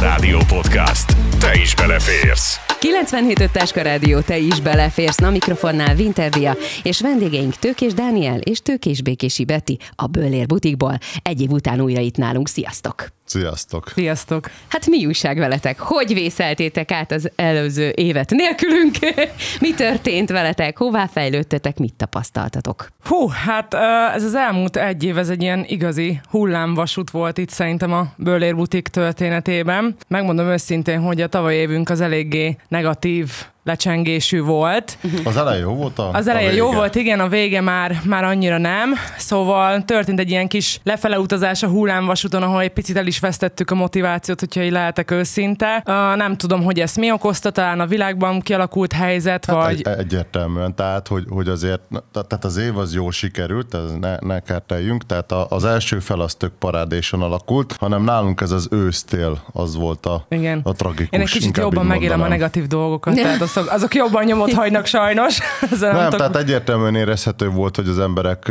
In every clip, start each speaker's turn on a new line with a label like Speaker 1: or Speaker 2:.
Speaker 1: Rádió Podcast. Te is beleférsz.
Speaker 2: 97 Táska Rádió, te is beleférsz. A mikrofonnál Wintervia, és vendégeink Tőkés Dániel és Tőkés Békési Beti a Bölér butikból. Egy év után újra itt nálunk. Sziasztok!
Speaker 3: Sziasztok!
Speaker 4: Sziasztok!
Speaker 2: Hát mi újság veletek? Hogy vészeltétek át az előző évet nélkülünk? mi történt veletek? Hová fejlődtetek? Mit tapasztaltatok?
Speaker 4: Hú, hát ez az elmúlt egy év, ez egy ilyen igazi hullámvasút volt itt szerintem a Bölér butik történetében. Megmondom őszintén, hogy a tavaly évünk az eléggé negatív lecsengésű volt.
Speaker 3: Az eleje jó volt a
Speaker 4: Az eleje
Speaker 3: a
Speaker 4: jó
Speaker 3: vége?
Speaker 4: volt, igen, a vége már, már annyira nem. Szóval történt egy ilyen kis lefele utazás a hullámvasúton, ahol egy picit el is vesztettük a motivációt, hogyha így lehetek őszinte. Uh, nem tudom, hogy ezt mi okozta, talán a világban kialakult helyzet,
Speaker 3: Hát
Speaker 4: vagy...
Speaker 3: egy, egyértelműen, tehát hogy, hogy azért, tehát az év az jól sikerült, ez ne, ne kerteljünk, tehát a, az első fel az tök parádéson alakult, hanem nálunk ez az ősztél, az volt a,
Speaker 4: Igen.
Speaker 3: a tragikus.
Speaker 4: Én egy kicsit jobban megélem a negatív dolgokat, tehát azok, azok jobban nyomot hagynak sajnos. Ezzel
Speaker 3: Nem,
Speaker 4: tudok-
Speaker 3: tehát egyértelműen érezhető volt, hogy az emberek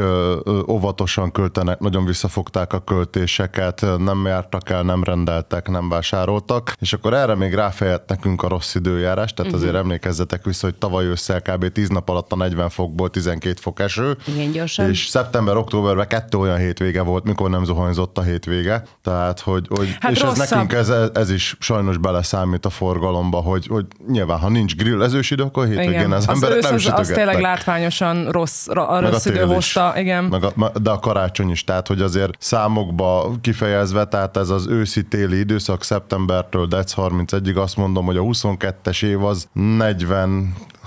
Speaker 3: óvatosan költenek, nagyon visszafogták a költéseket, nem jártak el, nem rendeltek, nem vásároltak, és akkor erre még ráfejett nekünk a rossz időjárás, tehát azért emlékezzetek vissza, hogy tavaly ősszel kb. 10 nap alatt a 40 fokból 12 fok eső,
Speaker 2: Igen, gyorsan.
Speaker 3: és szeptember-októberben kettő olyan hétvége volt, mikor nem zuhanyzott a hétvége. Tehát, hogy, hogy
Speaker 4: Hát
Speaker 3: és ez
Speaker 4: rosszabb.
Speaker 3: nekünk ez, ez is sajnos beleszámít a forgalomba, hogy, hogy nyilván, ha nincs grillezős idő, akkor a hétvégén
Speaker 4: Igen,
Speaker 3: az,
Speaker 4: az
Speaker 3: emberek nem
Speaker 4: az, az tényleg látványosan rossz, a rossz idő hozta. Igen.
Speaker 3: Meg a, de a karácsony is, tehát hogy azért számokba kifejezve, tehát ez az őszi-téli időszak szeptembertől dec 31-ig azt mondom, hogy a 22-es év az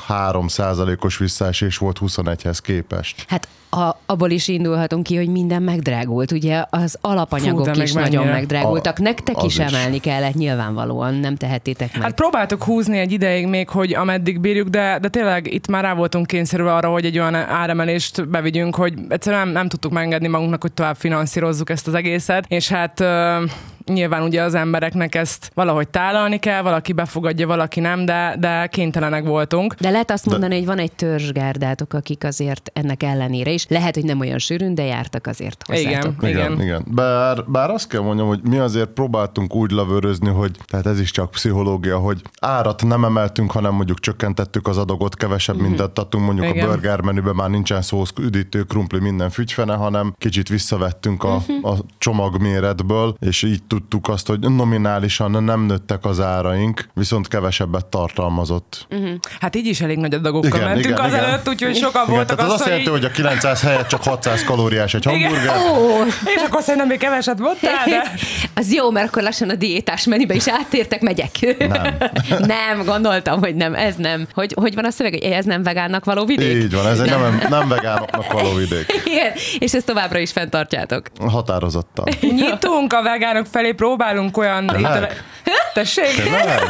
Speaker 3: 43 százalékos visszaesés volt 21-hez képest.
Speaker 2: Hát a, abból is indulhatunk ki, hogy minden megdrágult. Ugye az alapanyagok
Speaker 4: Fú,
Speaker 2: is
Speaker 4: meg
Speaker 2: nagyon
Speaker 4: mennyire.
Speaker 2: megdrágultak.
Speaker 3: A-
Speaker 2: Nektek is
Speaker 3: is.
Speaker 2: emelni kellett nyilvánvalóan, nem tehettétek meg.
Speaker 4: Hát próbáltuk húzni egy ideig még, hogy ameddig bírjuk, de, de tényleg itt már rá voltunk kényszerülve arra, hogy egy olyan áremelést bevigyünk, hogy egyszerűen nem, nem tudtuk megengedni magunknak, hogy tovább finanszírozzuk ezt az egészet, és hát nyilván ugye az embereknek ezt valahogy tálalni kell, valaki befogadja, valaki nem, de, de kénytelenek voltunk.
Speaker 2: De lehet azt mondani, hogy van egy törzsgárdátok, akik azért ennek ellenére is. Lehet, hogy nem olyan sűrűn, de jártak azért hozzátok.
Speaker 4: Igen.
Speaker 3: Igen, igen. Bár, bár azt kell mondjam, hogy mi azért próbáltunk úgy lavőrözni, hogy tehát ez is csak pszichológia, hogy árat nem emeltünk, hanem mondjuk csökkentettük az adagot, kevesebb mindent adtunk, mondjuk
Speaker 4: Igen.
Speaker 3: a burger menüben már nincsen szósz, üdítő, krumpli, minden fügyfene, hanem kicsit visszavettünk a, a csomagméretből, és így tudtuk azt, hogy nominálisan nem nőttek az áraink, viszont kevesebbet tartalmazott.
Speaker 4: Hát így is elég nagy adagokkal
Speaker 3: Igen,
Speaker 4: mentünk
Speaker 3: igen, igen.
Speaker 4: azelőtt, úgyhogy sokan
Speaker 3: Igen,
Speaker 4: voltak
Speaker 3: tehát az azt
Speaker 4: hogy
Speaker 3: jelenti, hogy a 900 helyett csak 600 kalóriás egy
Speaker 4: Igen.
Speaker 3: hamburger.
Speaker 2: Ó,
Speaker 4: És akkor szerintem még keveset mondtál, de...
Speaker 2: az jó, mert akkor lassan a diétás menübe is áttértek, megyek.
Speaker 3: Nem.
Speaker 2: nem, gondoltam, hogy nem, ez nem. Hogy, hogy van a szöveg, hogy ez nem vegánnak való vidék?
Speaker 3: Így van, ez egy nem, nem vegánoknak való vidék.
Speaker 2: Igen, és ezt továbbra is fenntartjátok.
Speaker 3: Határozottan.
Speaker 4: Nyitunk a vegánok felé, próbálunk olyan...
Speaker 3: Tényleg?
Speaker 4: Tessék?
Speaker 3: Tényleg?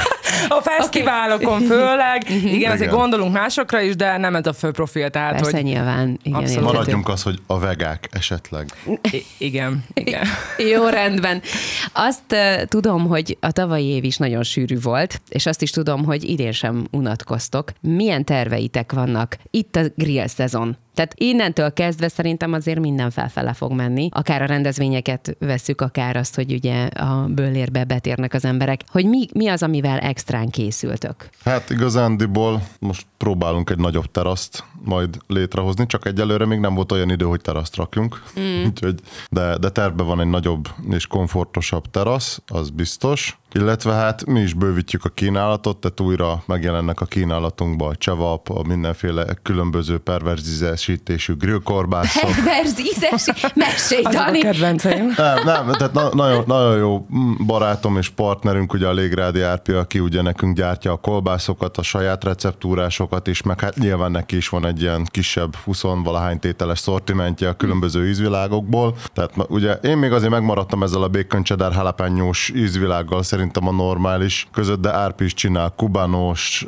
Speaker 4: A fesztiválokon főleg. Igen, azért
Speaker 3: Igen.
Speaker 4: gondolunk másokra is, de nem ez a fő profil, tehát
Speaker 2: Persze,
Speaker 4: hogy...
Speaker 2: nyilván. Igen,
Speaker 4: Abszolút.
Speaker 3: Maradjunk az, hogy a vegák esetleg.
Speaker 4: I- igen, igen.
Speaker 2: Jó, rendben. Azt uh, tudom, hogy a tavalyi év is nagyon sűrű volt, és azt is tudom, hogy idén sem unatkoztok. Milyen terveitek vannak itt a grill szezon? Tehát innentől kezdve szerintem azért minden felfele fog menni. Akár a rendezvényeket veszük, akár azt, hogy ugye a bőlérbe betérnek az emberek. Hogy mi, mi az, amivel extrán készültök?
Speaker 3: Hát igazándiból most próbálunk egy nagyobb teraszt majd létrehozni, csak egyelőre még nem volt olyan idő, hogy teraszt rakjunk. Mm. Úgyhogy, de, de tervben van egy nagyobb és komfortosabb terasz, az biztos. Illetve hát mi is bővítjük a kínálatot, tehát újra megjelennek a kínálatunkban a csevap, a mindenféle különböző perverzízesítésű grillkorbászok.
Speaker 2: Perverz ízes, mesélj, Dani!
Speaker 4: kedvenceim.
Speaker 3: Nem, nem, tehát na- nagyon, nagyon jó barátom és partnerünk, ugye a Légrádi Árpi, aki ugye nekünk gyártja a kolbászokat, a saját receptúrásokat is, meg hát nyilván neki is van egy ilyen kisebb 20-valahány tételes szortimentje a különböző ízvilágokból. Tehát ugye én még azért megmaradtam ezzel a bacon cheddar jalapeno-s ízvilággal szerintem a normális között, de Árpi is csinál kubánós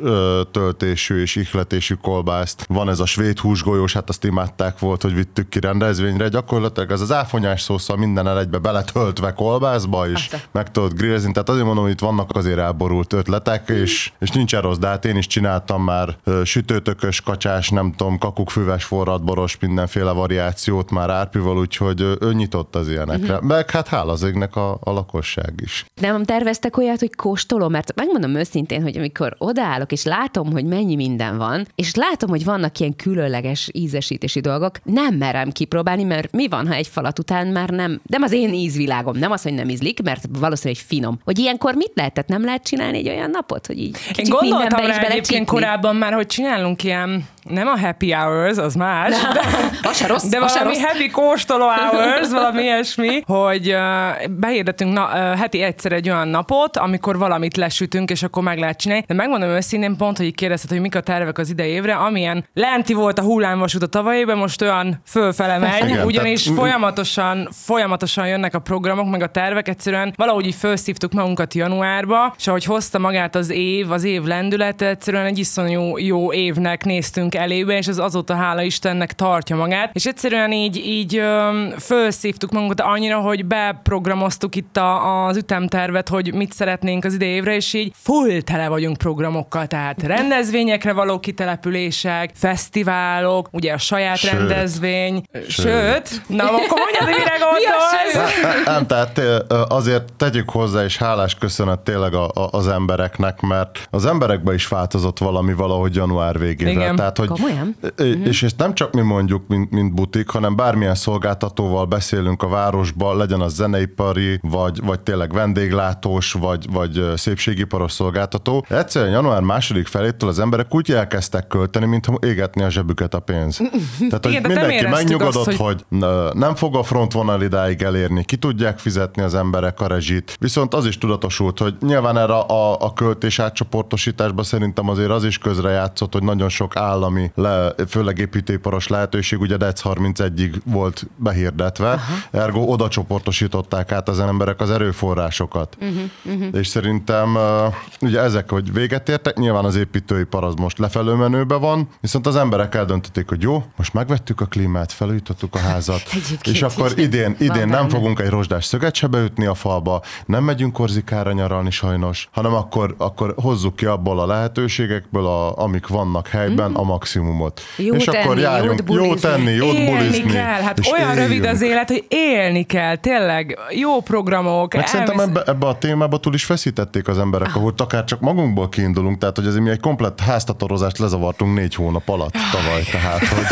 Speaker 3: töltésű és ihletésű kolbászt. Van ez a svéd húsgolyós, hát azt imádták volt, hogy vittük ki rendezvényre. Gyakorlatilag ez az áfonyás szószal minden egybe beletöltve kolbászba is, meg tudod grillezni. Tehát azért mondom, hogy itt vannak azért elborult ötletek, és, és nincsen rossz, de hát én is csináltam már sütőtökös kacsás, nem tudom, kakukkfüves forradboros, mindenféle variációt már árpival, úgyhogy ő, nyitott az ilyenekre. Uh-huh. Meg hát hála az égnek a, a lakosság is.
Speaker 2: Nem terveztek olyat, hogy kóstolom, mert megmondom őszintén, hogy amikor odaállok, és látom, hogy mennyi minden van, és látom, hogy vannak ilyen különleges ízesítési dolgok, nem merem kipróbálni, mert mi van, ha egy falat után már nem, nem az én ízvilágom, nem az, hogy nem ízlik, mert valószínűleg finom. Hogy ilyenkor mit lehet? Tehát nem lehet csinálni egy olyan napot, hogy így
Speaker 4: Én gondoltam rá egyébként korábban már, hogy csinálunk ilyen nem a happy hours, az más, de,
Speaker 2: az se rossz,
Speaker 4: de valami
Speaker 2: rossz.
Speaker 4: happy kóstoló hours, valami ilyesmi, hogy behirdetünk na, heti egyszer egy olyan napot, amikor valamit lesütünk, és akkor meg lehet csinálni. De megmondom őszintén pont, hogy kérdezted, hogy mik a tervek az idei évre, amilyen lenti volt a hullámvasút a tavaly évben, most olyan fölfele megy,
Speaker 3: Igen,
Speaker 4: ugyanis
Speaker 3: tehát-
Speaker 4: folyamatosan, folyamatosan jönnek a programok, meg a tervek, egyszerűen valahogy így felszívtuk magunkat januárba, és ahogy hozta magát az év, az év lendülete, egyszerűen egy iszonyú jó évnek néztünk elébe, és az azóta hála Istennek tartja magát, és egyszerűen így, így öm, felszívtuk magunkat annyira, hogy beprogramoztuk itt a, az ütemtervet, hogy mit szeretnénk az idei évre, és így full tele vagyunk programokkal, tehát rendezvényekre való kitelepülések, fesztiválok, ugye a saját
Speaker 3: Sőt.
Speaker 4: rendezvény, sőt, sőt na akkor mondjad, mire gondolsz?
Speaker 3: Nem, nem, tehát ö, azért tegyük hozzá, és hálás köszönet tényleg a, a, az embereknek, mert az emberekben is változott valami valahogy január végével.
Speaker 4: Igen.
Speaker 3: Tehát, hogy,
Speaker 2: Komolyan?
Speaker 3: Ö, És ezt nem csak mi mondjuk, mint, mint butik, hanem bármilyen szolgáltatóval beszélünk a városban, legyen az zeneipari, vagy, vagy tényleg vendéglátós, vagy, vagy szépségiparos szolgáltató. Egyszerűen január második felétől az emberek úgy elkezdtek költeni, mintha égetni a zsebüket a pénz. Tehát, hogy
Speaker 4: Igen,
Speaker 3: mindenki megnyugodott,
Speaker 4: azt,
Speaker 3: hogy... hogy nem fog a frontvonal idáig elérni, ki tudják fizetni az emberek a rezsit. Viszont az is tudatosult, hogy nyilván erre a, a költés átcsoportosításban szerintem azért az is közrejátszott, hogy nagyon sok állami, le, főleg építőiparos lehetőség, ugye DEC 31-ig volt behirdetve, Aha. ergo oda csoportosították át az emberek az erőforrásokat. Uh-huh, uh-huh. És szerintem ugye ezek, hogy véget értek, nyilván az építőipar az most lefelő menőben van, viszont az emberek eldöntötték, hogy jó, most megvettük a klímát, felújítottuk a házat, és akkor idén, idén nem
Speaker 2: benne.
Speaker 3: fogunk egy rozsdás szöget se beütni a falba, nem megyünk korzikára nyaralni sajnos, hanem akkor, akkor hozzuk ki abból a lehetőségekből, a, amik vannak helyben, a maximumot.
Speaker 2: Jó
Speaker 3: és akkor
Speaker 2: tenni,
Speaker 3: járjunk,
Speaker 2: jót bulizni.
Speaker 3: jó tenni, jót
Speaker 4: élni
Speaker 3: bulizni.
Speaker 4: kell, hát
Speaker 3: és
Speaker 4: olyan rövid az
Speaker 3: éljünk.
Speaker 4: élet, hogy élni kell, tényleg, jó programok.
Speaker 3: Meg szerintem
Speaker 4: elmész-
Speaker 3: ebbe, ebbe a témába túl is feszítették az emberek, ahol akár csak magunkból kiindulunk, tehát hogy azért mi egy komplett háztatorozást lezavartunk négy hónap alatt tavaly, tehát hogy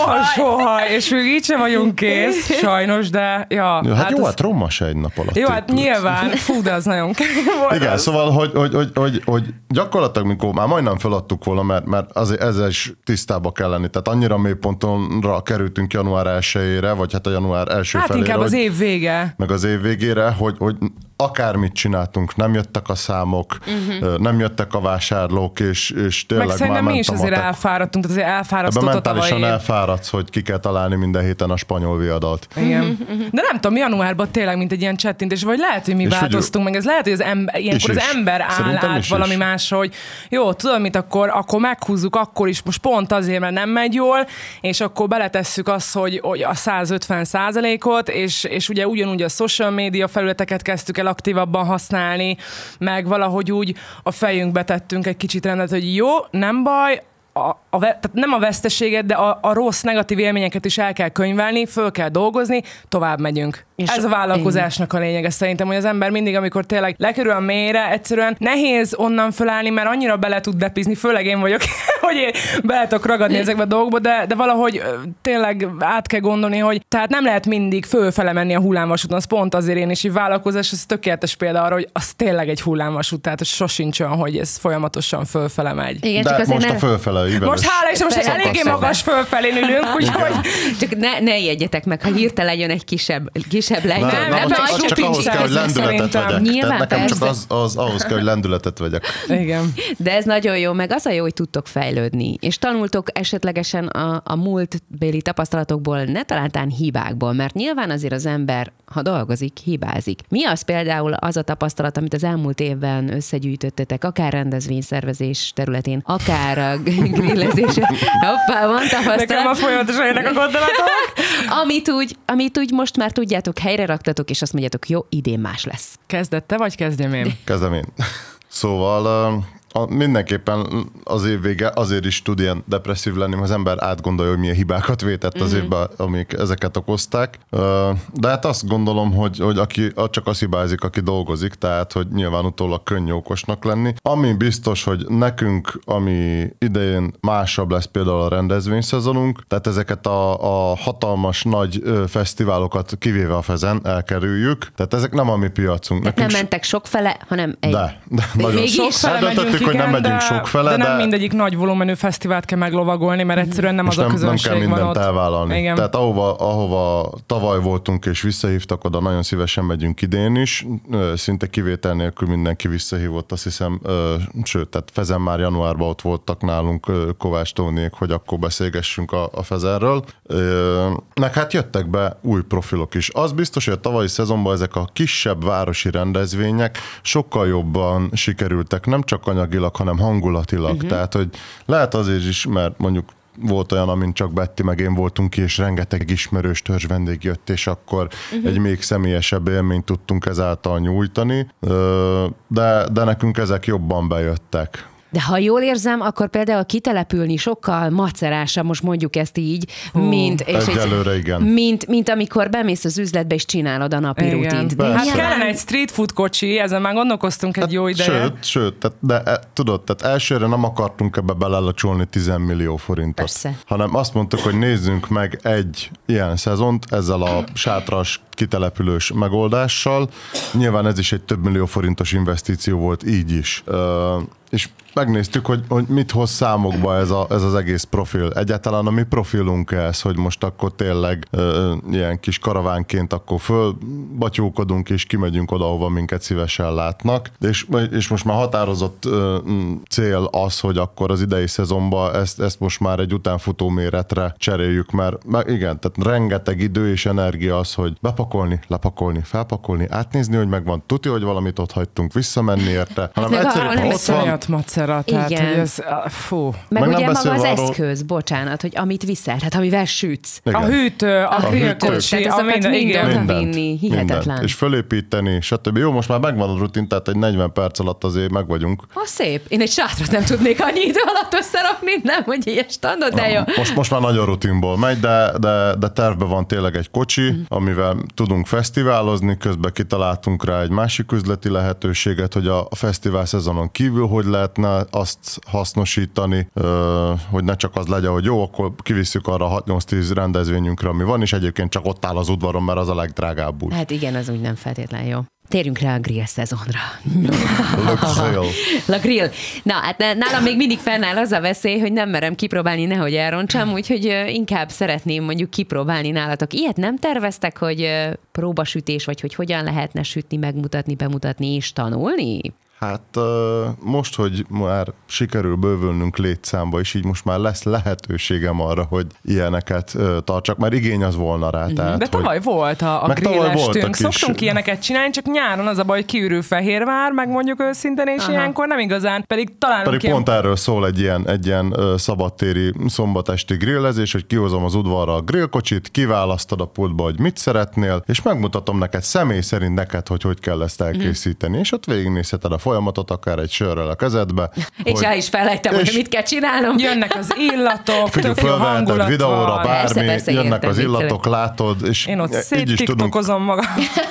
Speaker 4: soha, soha, és még így sem vagyunk kész, sajnos, de ja.
Speaker 3: jó, hát, jó,
Speaker 4: az-
Speaker 3: hát se egy nap alatt
Speaker 4: Jó, hát
Speaker 3: épült.
Speaker 4: nyilván, fú, de az nagyon kemény volt.
Speaker 3: Igen,
Speaker 4: az.
Speaker 3: szóval, hogy, hogy, hogy, hogy, hogy gyakorlatilag, mikor már majdnem feladtuk volna, mert, mert azért ezzel is tisztába kell lenni. Tehát annyira mélypontonra kerültünk január 1-ére, vagy hát a január első
Speaker 4: Hát
Speaker 3: felére,
Speaker 4: inkább az év vége.
Speaker 3: meg az év végére, hogy, hogy akármit csináltunk, nem jöttek a számok, uh-huh. nem jöttek a vásárlók, és, és tényleg
Speaker 4: Meg szerintem
Speaker 3: már
Speaker 4: mi is azért
Speaker 3: matek.
Speaker 4: elfáradtunk, tehát azért
Speaker 3: Ebben
Speaker 4: elfárasztott a tavalyi
Speaker 3: mentálisan
Speaker 4: év.
Speaker 3: elfáradsz, hogy ki kell találni minden héten a spanyol viadalt.
Speaker 4: Igen. De nem tudom, januárban tényleg, mint egy ilyen csettintés, vagy lehet, hogy mi
Speaker 3: És
Speaker 4: változtunk meg, ez lehet, hogy az ember, ilyenkor
Speaker 3: Is
Speaker 4: az
Speaker 3: is.
Speaker 4: ember áll
Speaker 3: Szerintem
Speaker 4: át
Speaker 3: is
Speaker 4: valami
Speaker 3: is.
Speaker 4: másra, hogy jó, tudod mit, akkor, akkor meghúzzuk akkor is, most pont azért, mert nem megy jól, és akkor beletesszük azt, hogy, hogy a 150 százalékot, és, és ugye ugyanúgy a social media felületeket kezdtük el aktívabban használni, meg valahogy úgy a fejünkbe tettünk egy kicsit rendet, hogy jó, nem baj, a, a, tehát nem a veszteséget, de a, a rossz, negatív élményeket is el kell könyvelni, föl kell dolgozni, tovább megyünk.
Speaker 2: És
Speaker 4: Ez a vállalkozásnak a lényege szerintem, hogy az ember mindig, amikor tényleg lekerül a mélyre, egyszerűen nehéz onnan fölállni, mert annyira bele tud depizni, főleg én vagyok, hogy én bele tudok ragadni ezekbe a dolgokba, de, de valahogy tényleg át kell gondolni, hogy tehát nem lehet mindig fölfele menni a hullámvasúton, az pont azért én is, hogy vállalkozás, ez tökéletes példa arra, hogy az tényleg egy hullámvasút, tehát sosincs olyan, hogy ez folyamatosan fölfele megy.
Speaker 2: Igen,
Speaker 3: De
Speaker 2: csak
Speaker 3: most
Speaker 2: ne,
Speaker 3: a fölfele íveles.
Speaker 4: Most hála is, most eléggé magas fölfelén ülünk, úgyhogy
Speaker 2: csak ne, ne ijedjetek meg, ha hirtelen jön egy kisebb, kisebb
Speaker 3: Na,
Speaker 2: lejtő.
Speaker 4: ebben
Speaker 3: most,
Speaker 4: egy
Speaker 3: az csak ahhoz kell, hogy lendületet
Speaker 4: szerintem.
Speaker 3: vegyek.
Speaker 2: Nyilván,
Speaker 3: Tehát nekem csak az, az, ahhoz kell, hogy lendületet vegyek.
Speaker 4: igen.
Speaker 2: De ez nagyon jó, meg az a jó, hogy tudtok fejlődni, és tanultok esetlegesen a, a múltbéli tapasztalatokból, ne talántán hibákból, mert nyilván azért az ember, ha dolgozik, hibázik. Mi az például az a tapasztalat, amit az elmúlt évben összegyűjtöttetek, akár rendezvényszervezés területén, akár a grillezés. Hoppá, van
Speaker 4: Nekem
Speaker 2: tapasztalat.
Speaker 4: a folyamatosan jönnek a gondolatok.
Speaker 2: Amit úgy, amit úgy most már tudjátok, helyre raktatok, és azt mondjátok, jó, idén más lesz.
Speaker 4: Kezdett te, vagy kezdjem én?
Speaker 3: Kezdem én. Szóval a, mindenképpen az év vége azért is tud ilyen depresszív lenni, mert az ember átgondolja, hogy milyen hibákat vétett az
Speaker 2: Mhm.
Speaker 3: évben, amik ezeket okozták. De hát azt gondolom, hogy, hogy aki csak az hibázik, aki dolgozik, tehát hogy nyilván utólag könnyű okosnak lenni. Ami biztos, hogy nekünk, ami idején másabb lesz például a rendezvényszezonunk, tehát ezeket a, a hatalmas nagy fesztiválokat kivéve a fezen elkerüljük, tehát ezek nem a mi piacunk.
Speaker 2: Tehát nem mentek sokfele, hanem egy.
Speaker 3: de, de nagyon
Speaker 2: Mégis?
Speaker 3: sok.
Speaker 4: Megyünk,
Speaker 3: hogy nem
Speaker 4: igen,
Speaker 3: megyünk
Speaker 4: de,
Speaker 3: sokfele,
Speaker 4: de
Speaker 3: de,
Speaker 4: nem mindegyik nagy volumenű fesztivált kell meglovagolni, mert egyszerűen nem az a
Speaker 3: nem, nem
Speaker 4: közönség
Speaker 3: kell
Speaker 4: van
Speaker 3: mindent
Speaker 4: ott.
Speaker 3: elvállalni.
Speaker 4: Igen.
Speaker 3: Tehát ahova, ahova tavaly voltunk és visszahívtak, oda nagyon szívesen megyünk idén is. Szinte kivétel nélkül mindenki visszahívott, azt hiszem, sőt, tehát Fezen már januárban ott voltak nálunk Kovács Tóniék, hogy akkor beszélgessünk a, a Fezerről. Meg hát jöttek be új profilok is. Az biztos, hogy a tavalyi szezonban ezek a kisebb városi rendezvények sokkal jobban sikerültek, nem csak anyagilag, hanem hangulatilag. Uh-huh. Tehát, hogy lehet azért is, mert mondjuk volt olyan, amin csak Betty meg én voltunk ki, és rengeteg ismerős törzs vendég jött, és akkor uh-huh. egy még személyesebb élményt tudtunk ezáltal nyújtani, de, de nekünk ezek jobban bejöttek.
Speaker 2: De ha jól érzem, akkor például kitelepülni sokkal macerásabb, most mondjuk ezt így, mint, és
Speaker 3: Egyelőre igen.
Speaker 2: mint, mint amikor bemész az üzletbe és csinálod a napi
Speaker 4: Igen.
Speaker 2: rutint.
Speaker 3: Persze.
Speaker 4: Hát kellene egy street food kocsi, ezen már gondolkoztunk egy jó ideje.
Speaker 3: Hát Sőt, sőt, tehát, de e, tudod, tehát elsőre nem akartunk ebbe belelacsolni 10 millió forintot.
Speaker 2: Persze.
Speaker 3: Hanem azt mondtuk, hogy nézzünk meg egy ilyen szezont ezzel a sátras kitelepülős megoldással. Nyilván ez is egy több millió forintos investíció volt így is. Ö, és megnéztük, hogy, hogy mit hoz számokba ez, a, ez az egész profil. Egyáltalán a mi profilunk ez, hogy most akkor tényleg ö, ilyen kis karavánként akkor fölbatyókodunk és kimegyünk oda, ahova minket szívesen látnak. És, és most már határozott ö, cél az, hogy akkor az idei szezonban ezt, ezt most már egy utánfutó méretre cseréljük, mert, mert igen, tehát rengeteg idő és energia az, hogy bepakolni, lepakolni, felpakolni, átnézni, hogy megvan, tuti, hogy valamit ott hagytunk, visszamenni érte, hanem
Speaker 2: meg
Speaker 3: egyszerűen, ott van,
Speaker 4: Macera, tehát
Speaker 2: Igen.
Speaker 4: hogy ez, fú.
Speaker 2: Meg,
Speaker 3: Meg
Speaker 2: ugye maga az
Speaker 3: arról-
Speaker 2: eszköz, bocsánat, hogy amit viszel, tehát amivel sütsz.
Speaker 3: igen.
Speaker 4: A hűtő, a,
Speaker 3: hűtő.
Speaker 4: grillkocsi,
Speaker 2: Tehát
Speaker 4: a minden,
Speaker 2: mind
Speaker 4: igen.
Speaker 3: mindent,
Speaker 2: vinni, hihetetlen.
Speaker 3: mindent. És fölépíteni, stb. Jó, most már megvan a rutin, tehát egy 40 perc alatt azért meg vagyunk.
Speaker 2: Ha szép. Én egy sátrat nem tudnék annyi idő alatt összerakni, nem, hogy ilyen standard, de jó.
Speaker 3: Most, most már nagyon rutinból megy, de, de, de tervben van tényleg egy kocsi, amivel tudunk fesztiválozni, közben kitaláltunk rá egy másik üzleti lehetőséget, hogy a fesztivál szezonon kívül hogy lehetne azt hasznosítani, hogy ne csak az legyen, hogy jó, akkor kivisszük arra a 6-8-10 rendezvényünkre, ami van, és egyébként csak ott áll az udvaron, mert az a legdrágább úgy.
Speaker 2: Hát igen, az úgy nem feltétlen jó. Térjünk rá a grill szezonra. La grill. Na, hát nálam még mindig fennáll az a veszély, hogy nem merem kipróbálni, nehogy elrontsam, úgyhogy ö, inkább szeretném mondjuk kipróbálni nálatok. Ilyet nem terveztek, hogy próbasütés, vagy hogy hogyan lehetne sütni, megmutatni, bemutatni és tanulni?
Speaker 3: Hát most, hogy már sikerül bővülnünk létszámba, és így most már lesz lehetőségem arra, hogy ilyeneket tartsak, mert igény az volna rá. Tehát,
Speaker 4: De tavaly
Speaker 3: hogy...
Speaker 4: volt a, a grillestünk.
Speaker 3: is.
Speaker 4: Szoktunk ilyeneket csinálni, csak nyáron az a baj, hogy kiürül Fehérvár, meg mondjuk őszintén, és
Speaker 2: Aha.
Speaker 4: ilyenkor nem igazán, pedig találunk
Speaker 3: Pedig
Speaker 4: ilyen
Speaker 3: pont erről szól egy ilyen, egy ilyen szabadtéri szombatesti grillezés, hogy kihozom az udvarra a grillkocsit, kiválasztod a pultba, hogy mit szeretnél, és megmutatom neked személy szerint neked, hogy hogy kell ezt elkészíteni, és ott végignézheted a folyamatot, akár egy sörrel a kezedbe.
Speaker 2: És
Speaker 3: hogy
Speaker 2: el is felejtem, hogy
Speaker 3: és-
Speaker 2: mit kell csinálnom.
Speaker 4: Jönnek az illatok,
Speaker 3: Figyelj,
Speaker 4: tök jó
Speaker 3: fölveheted
Speaker 4: hangulat
Speaker 3: videóra,
Speaker 4: van.
Speaker 3: bármi,
Speaker 2: Persze, persze,
Speaker 3: jönnek az illatok, látod, és
Speaker 4: Én ott
Speaker 3: így is tudunk
Speaker 4: magam.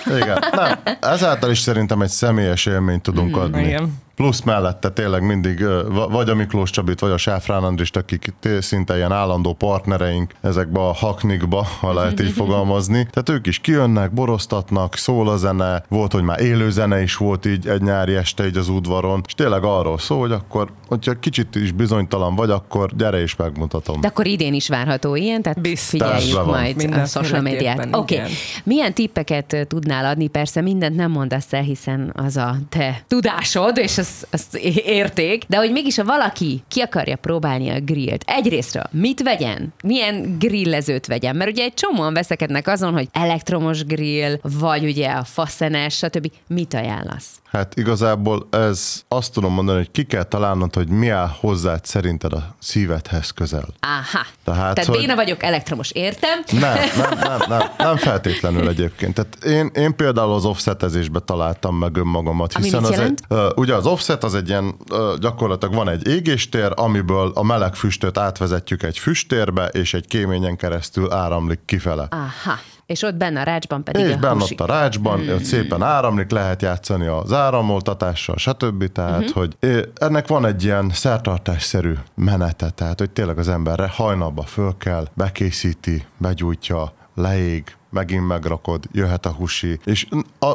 Speaker 3: Igen, nem, ezáltal is szerintem egy személyes élményt tudunk adni.
Speaker 4: igen.
Speaker 3: Plusz mellette tényleg mindig vagy a Miklós Csabit, vagy a Sáfrán Andrist, akik szinte ilyen állandó partnereink ezekbe a haknikba, ha lehet így fogalmazni. Tehát ők is kijönnek, boroztatnak, szól a zene, volt, hogy már élő zene is volt így egy nyári este így az udvaron, és tényleg arról szól, hogy akkor, hogyha kicsit is bizonytalan vagy, akkor gyere és megmutatom.
Speaker 2: De akkor idén is várható ilyen, tehát
Speaker 4: Biztos.
Speaker 2: figyeljük
Speaker 3: van.
Speaker 2: majd a social médiát. Oké, okay. milyen tippeket tudnál adni? Persze mindent nem mondasz el, hiszen az a te tudásod, és az, az érték, de hogy mégis, ha valaki ki akarja próbálni a grillt, egyrésztről mit vegyen? Milyen grillezőt vegyen? Mert ugye egy csomóan veszekednek azon, hogy elektromos grill, vagy ugye a faszenes, stb. Mit ajánlasz?
Speaker 3: Hát igazából ez azt tudom mondani, hogy ki kell találnod, hogy mi áll hozzád szerinted a szívedhez közel.
Speaker 2: Aha.
Speaker 3: Tehát,
Speaker 2: Tehát
Speaker 3: hogy-
Speaker 2: béna vagyok, elektromos, értem?
Speaker 3: Nem, nem, nem, nem, nem feltétlenül egyébként. Tehát én, én például az offsetezésbe találtam meg önmagamat,
Speaker 2: Ami
Speaker 3: hiszen az egy, ugye az offset az egy ilyen, gyakorlatilag van egy égéstér, amiből a meleg füstöt átvezetjük egy füstérbe, és egy kéményen keresztül áramlik kifele.
Speaker 2: Aha. És ott benne a rácsban pedig
Speaker 3: És
Speaker 2: a
Speaker 3: benne ott a rácsban, mm. ott szépen áramlik, lehet játszani az áramoltatással, stb. Tehát,
Speaker 2: Mhm.
Speaker 3: uh-huh. hogy ennek van egy ilyen szertartásszerű menete, tehát, hogy tényleg az emberre hajnalba föl kell, bekészíti, begyújtja, leég, megint megrakod, jöhet a húsi, és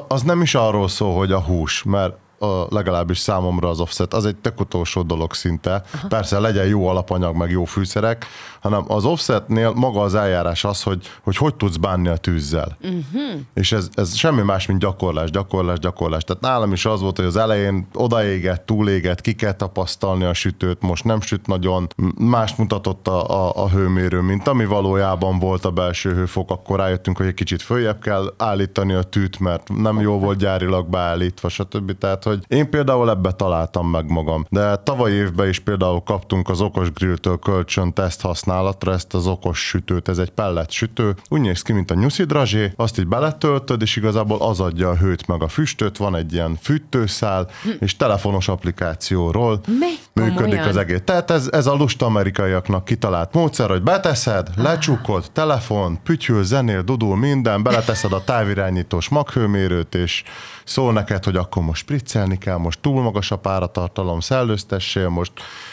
Speaker 3: az nem is arról szól, hogy a hús, mert a, legalábbis számomra az offset, az egy tök utolsó dolog szinte. Aha. Persze legyen jó alapanyag, meg jó fűszerek, hanem az offsetnél maga az eljárás az, hogy hogy, hogy tudsz bánni a tűzzel. Uh-huh. És ez, ez semmi más, mint gyakorlás, gyakorlás, gyakorlás. Tehát nálam is az volt, hogy az elején odaégett, túlégett, ki kell tapasztalni a sütőt, most nem süt nagyon, M- mást mutatott a, a, a hőmérő, mint ami valójában volt a belső hőfok, akkor rájöttünk, hogy egy kicsit följebb kell állítani a tűt, mert nem jó volt gyárilag beállítva, stb. Tehát, hogy én például ebbe találtam meg magam. De tavaly évben is például kaptunk az okos grilltől kölcsön teszt használatra ezt az okos sütőt. Ez egy pellet sütő. Úgy néz ki, mint a nyuszi drazsé, azt így beletöltöd, és igazából az adja a hőt meg a füstöt, van egy ilyen fűtőszál, és telefonos applikációról
Speaker 2: Mi?
Speaker 3: működik
Speaker 2: Komolyan?
Speaker 3: az egész. Tehát ez, ez a lusta amerikaiaknak kitalált módszer, hogy beteszed, lecsukod, telefon, pütyül, zenél, dudul, minden, beleteszed a távirányítós maghőmérőt, és szól neked, hogy akkor most spriccelni kell, most túl magas a páratartalom, szellőztessél, most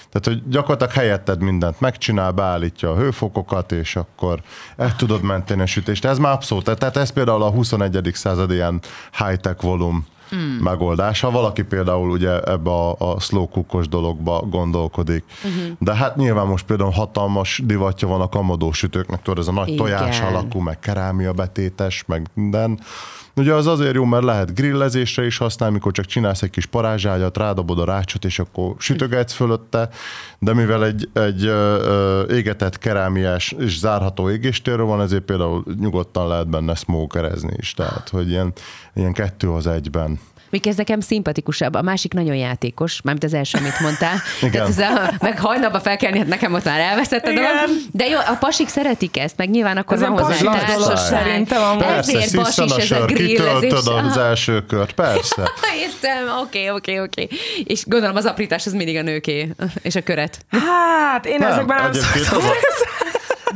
Speaker 3: tehát, hogy gyakorlatilag helyetted mindent megcsinál, beállítja a hőfokokat, és akkor el tudod menteni a sütést. Ez már abszolút, tehát ez például a 21. század ilyen high-tech volum mm. megoldás. Ha valaki például ugye ebbe a, a slow cookos dologba gondolkodik. Uh-huh. De hát nyilván most például hatalmas divatja van a kamadó sütőknek, tudod, ez a nagy
Speaker 2: Igen.
Speaker 3: tojás alakú, meg kerámia betétes, meg minden. Ugye az azért jó, mert lehet grillezésre is használni, mikor csak csinálsz egy kis parázságyat, rádobod a rácsot, és akkor sütögetsz fölötte, de mivel egy, egy ö, ö, égetett kerámiás és zárható égéstérről van, ezért például nyugodtan lehet benne smokerezni is, tehát hogy ilyen, ilyen kettő az egyben.
Speaker 2: Még ez nekem szimpatikusabb, a másik nagyon játékos, mármint az első, amit mondtál.
Speaker 3: Igen.
Speaker 2: Tehát ez a, meg hajnalba felkelni, hát nekem ott már elveszett a dolog. De jó, a pasik szeretik ezt, meg nyilván akkor
Speaker 4: Ez
Speaker 2: van hozzá társaság.
Speaker 3: Persze,
Speaker 2: Ezért pasis
Speaker 3: a
Speaker 2: ez a grillezés.
Speaker 3: az első kört, persze.
Speaker 2: Értem, oké, oké, oké. És gondolom az aprítás az mindig a nőké, és a köret.
Speaker 4: Hát, én
Speaker 3: Nem,
Speaker 4: ezekben nem
Speaker 3: egyébként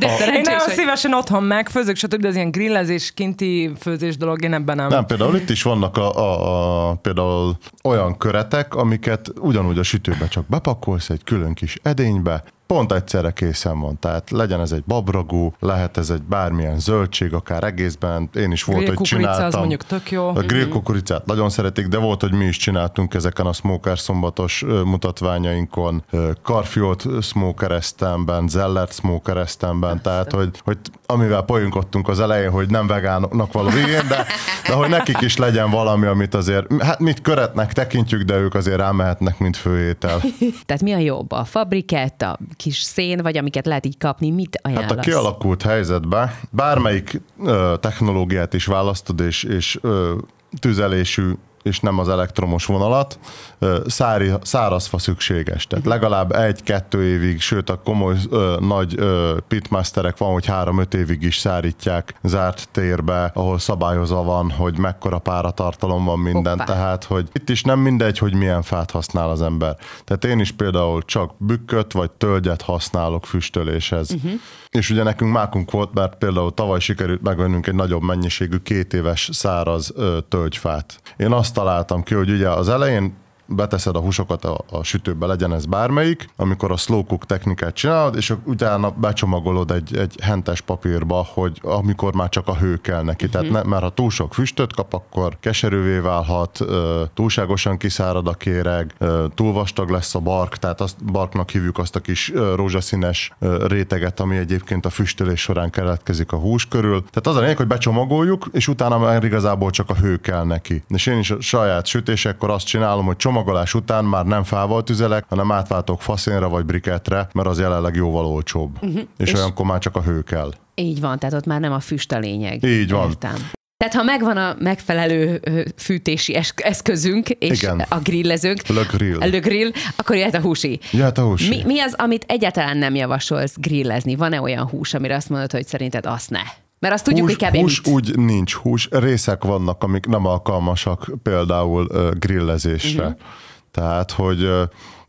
Speaker 3: az a,
Speaker 2: De
Speaker 4: Én nagyon
Speaker 2: hogy...
Speaker 4: szívesen otthon megfőzök, stb., de az ilyen grillezés, kinti főzés dolog, én ebben nem.
Speaker 3: Nem, például itt is vannak a, a, a, például olyan köretek, amiket ugyanúgy a sütőbe csak bepakolsz egy külön kis edénybe, pont egyszerre készen van. Tehát legyen ez egy babragú, lehet ez egy bármilyen zöldség, akár egészben. Én is volt, hogy
Speaker 4: Grillkukorica, az
Speaker 3: csináltam.
Speaker 4: mondjuk tök jó.
Speaker 3: A grill kukoricát nagyon szeretik, de volt, hogy mi is csináltunk ezeken a smoker szombatos mutatványainkon, karfiolt smokeresztemben, zellert smokeresztemben, tehát hogy, hogy amivel poénkodtunk az elején, hogy nem vegánoknak való végén, de, de hogy nekik is legyen valami, amit azért, hát mit köretnek tekintjük, de ők azért rámehetnek, mint főétel.
Speaker 2: Tehát mi a jobb? A fabrikett, a kis szén, vagy amiket lehet így kapni, mit ajánlasz?
Speaker 3: Hát a kialakult helyzetben bármelyik ö, technológiát is választod, és, és ö, tüzelésű és nem az elektromos vonalat, szári, szárazfa szükséges. Tehát legalább egy-kettő évig, sőt a komoly ö, nagy ö, pitmasterek van, hogy három-öt évig is szárítják zárt térbe, ahol szabályozva van, hogy mekkora páratartalom van minden.
Speaker 2: Hoppá.
Speaker 3: Tehát, hogy itt is nem mindegy, hogy milyen fát használ az ember. Tehát én is például csak bükköt vagy tölgyet használok füstöléshez. Uh-huh. És ugye nekünk mákunk volt, mert például tavaly sikerült megvennünk egy nagyobb mennyiségű két éves száraz ö, tölgyfát. Én azt találtam ki, hogy ugye az elején beteszed a húsokat a, a sütőbe, legyen ez bármelyik, amikor a slow cook technikát csinálod, és utána becsomagolod egy, egy hentes papírba, hogy amikor már csak a hő kell neki. Tehát ne, mert ha túl sok füstöt kap, akkor keserűvé válhat, túlságosan kiszárad a kéreg, túl vastag lesz a bark, tehát azt barknak hívjuk azt a kis rózsaszínes réteget, ami egyébként a füstölés során keletkezik a hús körül. Tehát az a lényeg, hogy becsomagoljuk, és utána már igazából csak a hő kell neki. És én is a saját sütésekkor azt csinálom, hogy csomagolás után már nem fával tüzelek, hanem átváltok faszénra vagy brikettre, mert az jelenleg jóval olcsóbb. Uh-huh. És, és olyankor már csak a hő kell.
Speaker 2: Így van, tehát ott már nem a füst a lényeg.
Speaker 3: Így van.
Speaker 2: Értem. Tehát ha megvan a megfelelő fűtési es- eszközünk, és
Speaker 3: Igen.
Speaker 2: a grillezőnk,
Speaker 3: Le grill.
Speaker 2: le grill, akkor jöhet a húsi.
Speaker 3: Jöhet a húsi.
Speaker 2: Mi, mi az, amit egyáltalán nem javasolsz grillezni? Van-e olyan hús, amire azt mondod, hogy szerinted azt ne? Mert azt tudjuk,
Speaker 3: hús,
Speaker 2: hogy kb.
Speaker 3: hús
Speaker 2: mit.
Speaker 3: úgy nincs. Hús részek vannak, amik nem alkalmasak például grillezésre. Uh-huh. Tehát, hogy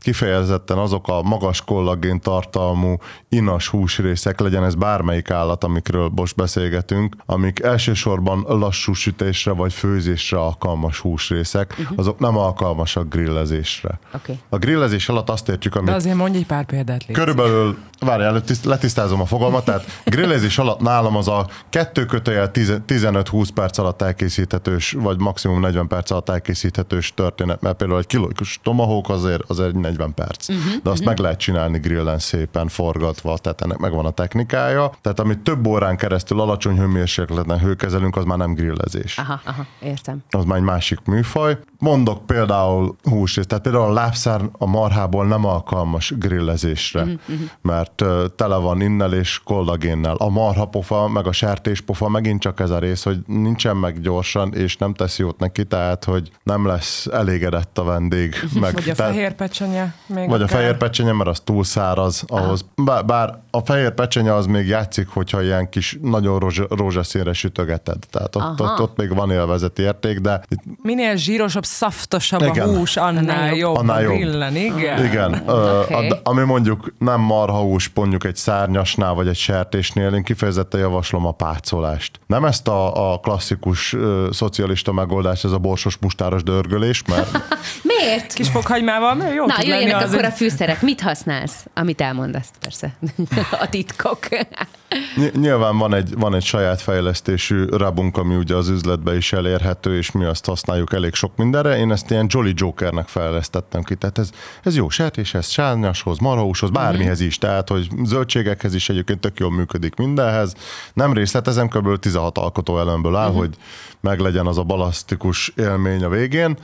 Speaker 3: kifejezetten azok a magas kollagén tartalmú inas húsrészek, legyen ez bármelyik állat, amikről most beszélgetünk, amik elsősorban lassú sütésre vagy főzésre alkalmas húsrészek, uh-huh. azok nem alkalmasak grillezésre.
Speaker 2: Oké.
Speaker 3: A grillezés alatt azt értjük, amit
Speaker 4: De azért mondj egy pár példát, légy.
Speaker 3: Körülbelül, várjál, letiszt- letisztázom a fogalmat, tehát grillezés alatt nálam az a kettő kötőjel 10 15-20 perc alatt elkészíthetős, vagy maximum 40 perc alatt elkészíthetős történet, mert például egy kilós tomahawk azért, azért 40 perc, uh-huh, de azt uh-huh. meg lehet csinálni grillen szépen forgatva, tehát ennek megvan a technikája, tehát amit több órán keresztül alacsony hőmérsékleten hőkezelünk, az már nem grillezés
Speaker 2: Aha, aha, értem.
Speaker 3: az már egy másik műfaj. Mondok például húsrészt, tehát például a lábszár a marhából nem alkalmas grillezésre, uh-huh. mert tele van innel és kollagénnel. A marhapofa, meg a sertéspofa megint csak ez a rész, hogy nincsen meg gyorsan, és nem tesz jót neki, tehát hogy nem lesz elégedett a vendég. Meg,
Speaker 4: Vagy a
Speaker 3: tehát-
Speaker 4: fehér pecsenye. Még
Speaker 3: vagy a
Speaker 4: akár.
Speaker 3: fehér pecsenye, mert az túl száraz ahhoz. Bár, bár a fehér pecsenye az még játszik, hogyha ilyen kis, nagyon rózsa, rózsaszínre sütögeted. Tehát ott,
Speaker 2: Aha.
Speaker 3: ott, ott, még van élvezeti érték, de itt
Speaker 4: Minél zsírosabb, szaftosabb
Speaker 3: Igen.
Speaker 4: a hús, annál,
Speaker 2: jobb.
Speaker 3: Annál jobb.
Speaker 4: Grillen, igen.
Speaker 3: Igen, okay. ami mondjuk nem marhahús, mondjuk egy szárnyasnál vagy egy sertésnél, én kifejezetten javaslom a pácolást. Nem ezt a, a klasszikus ö, szocialista megoldást, ez a borsos mustáros dörgölés, mert
Speaker 2: Miért?
Speaker 4: Kis fokhagymával, jó
Speaker 2: Na,
Speaker 4: tud lenni
Speaker 2: jöjjenek
Speaker 4: az,
Speaker 2: akkor a fűszerek. Mit használsz? Amit elmondasz, persze. A titkok.
Speaker 3: Ny- Nyilván van egy, van egy saját fejlesztésű rabunk, ami ugye az üzletbe is elérhető, és mi azt használjuk elég sok mindenre. Én ezt ilyen Jolly Jokernek fejlesztettem ki. Tehát ez, ez jó sertéshez, sárnyashoz, marhahúshoz, bármihez is. Tehát, hogy zöldségekhez is egyébként tök jól működik mindenhez. Nem részletezem, kb. 16 alkotó elemből áll, hogy meglegyen az a balasztikus élmény a végén.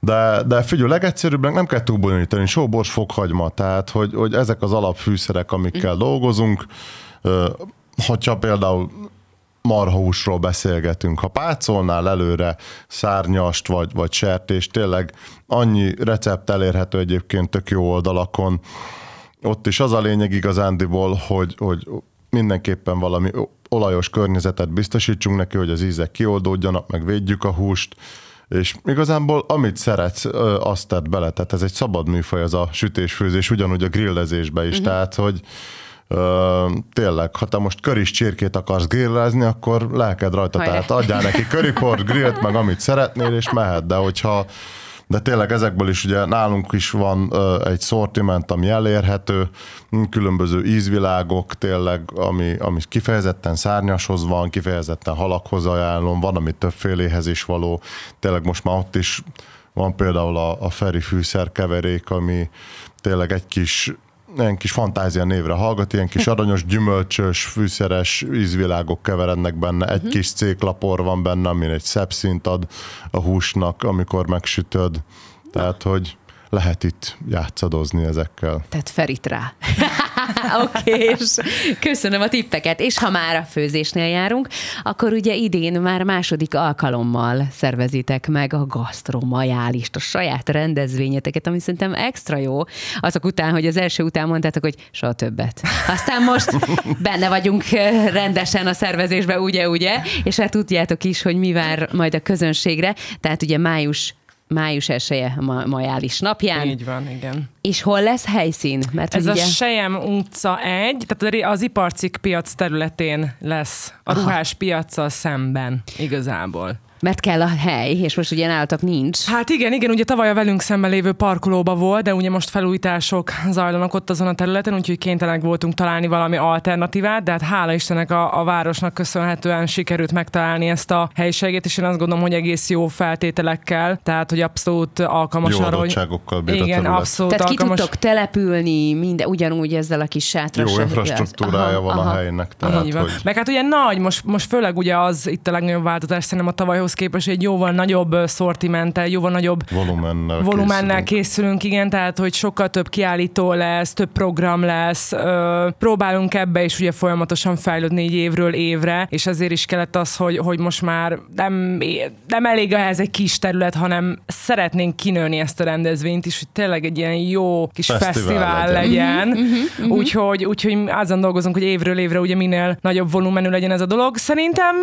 Speaker 3: De, de figyelj, legegyszerűbbnek nem kell túl bonyolítani, sóbors, fokhagyma, tehát hogy, hogy ezek az alapfűszerek, amikkel dolgozunk, Ö, hogyha például marhahúsról beszélgetünk, ha pácolnál előre szárnyast vagy, vagy sertést, tényleg annyi recept elérhető egyébként tök jó oldalakon, ott is az a lényeg igazándiból, hogy, hogy mindenképpen valami olajos környezetet biztosítsunk neki, hogy az ízek kioldódjanak, meg védjük a húst, és igazából amit szeretsz, azt tedd bele. Tehát ez egy szabad műfaj, az a sütésfőzés, ugyanúgy a grillezésbe is. Uh-huh. Tehát, hogy Ö, tényleg, ha te most köris csirkét akarsz grillezni, akkor lelked rajta,
Speaker 2: Hajrá.
Speaker 3: tehát adjál neki köriport, grillt, meg amit szeretnél, és mehet, de hogyha de tényleg ezekből is ugye nálunk is van egy szortiment, ami elérhető, különböző ízvilágok tényleg, ami, ami kifejezetten szárnyashoz van, kifejezetten halakhoz ajánlom, van, ami többféléhez is való. Tényleg most már ott is van például a, a Feri fűszer keverék, ami tényleg egy kis ilyen kis fantázia névre hallgat, ilyen kis aranyos, gyümölcsös, fűszeres ízvilágok keverednek benne, egy kis céklapor van benne, amin egy szebb szint ad a húsnak, amikor megsütöd. Tehát, hogy lehet itt játszadozni ezekkel.
Speaker 2: Tehát Ferit rá. Oké, és köszönöm a tippeket. És ha már a főzésnél járunk, akkor ugye idén már második alkalommal szervezitek meg a gasztromajálist, a saját rendezvényeteket, ami szerintem extra jó. Azok után, hogy az első után mondtátok, hogy soha többet. Aztán most benne vagyunk rendesen a szervezésbe, ugye, ugye? És hát tudjátok is, hogy mi vár majd a közönségre. Tehát ugye május május esélye ma, majális napján.
Speaker 4: Így van, igen.
Speaker 2: És hol lesz helyszín? Mert
Speaker 4: Ez
Speaker 2: hogy
Speaker 4: a
Speaker 2: ugye...
Speaker 4: Sejem utca 1, tehát az iparcik piac területén lesz a ruhás piacsal szemben igazából.
Speaker 2: Mert kell a hely, és most ugye nálatok nincs.
Speaker 4: Hát igen, igen, ugye tavaly a velünk szemben lévő parkolóba volt, de ugye most felújítások zajlanak ott azon a területen, úgyhogy kénytelenek voltunk találni valami alternatívát, de hát hála Istennek a, a városnak köszönhetően sikerült megtalálni ezt a helyiséget, és én azt gondolom, hogy egész jó feltételekkel, tehát hogy abszolút alkalmas
Speaker 3: Jó
Speaker 4: arra, hogy igen, abszolút
Speaker 2: Tehát ki
Speaker 4: alkalmas.
Speaker 2: tudtok települni, minden, ugyanúgy ezzel a kis sátras.
Speaker 3: Jó infrastruktúrája van a helynek, tehát
Speaker 4: Így van.
Speaker 3: hogy
Speaker 4: Meg hát ugye nagy, most, most főleg ugye az itt a legnagyobb változás szerintem a tavalyhoz képest, egy jóval nagyobb szortimenttel, jóval nagyobb
Speaker 3: volumennel,
Speaker 4: volumennel
Speaker 3: készülünk.
Speaker 4: készülünk, igen, tehát hogy sokkal több kiállító lesz, több program lesz, ö, próbálunk ebbe is ugye folyamatosan fejlődni így évről évre, és ezért is kellett az, hogy, hogy most már nem, nem elég ehhez egy kis terület, hanem szeretnénk kinőni ezt a rendezvényt is, hogy tényleg egy ilyen jó kis
Speaker 3: Fesztivál
Speaker 4: fesztivál,
Speaker 3: legyen.
Speaker 4: legyen. Úgyhogy, úgyhogy azon dolgozunk, hogy évről évre ugye minél nagyobb volumenű legyen ez a dolog. Szerintem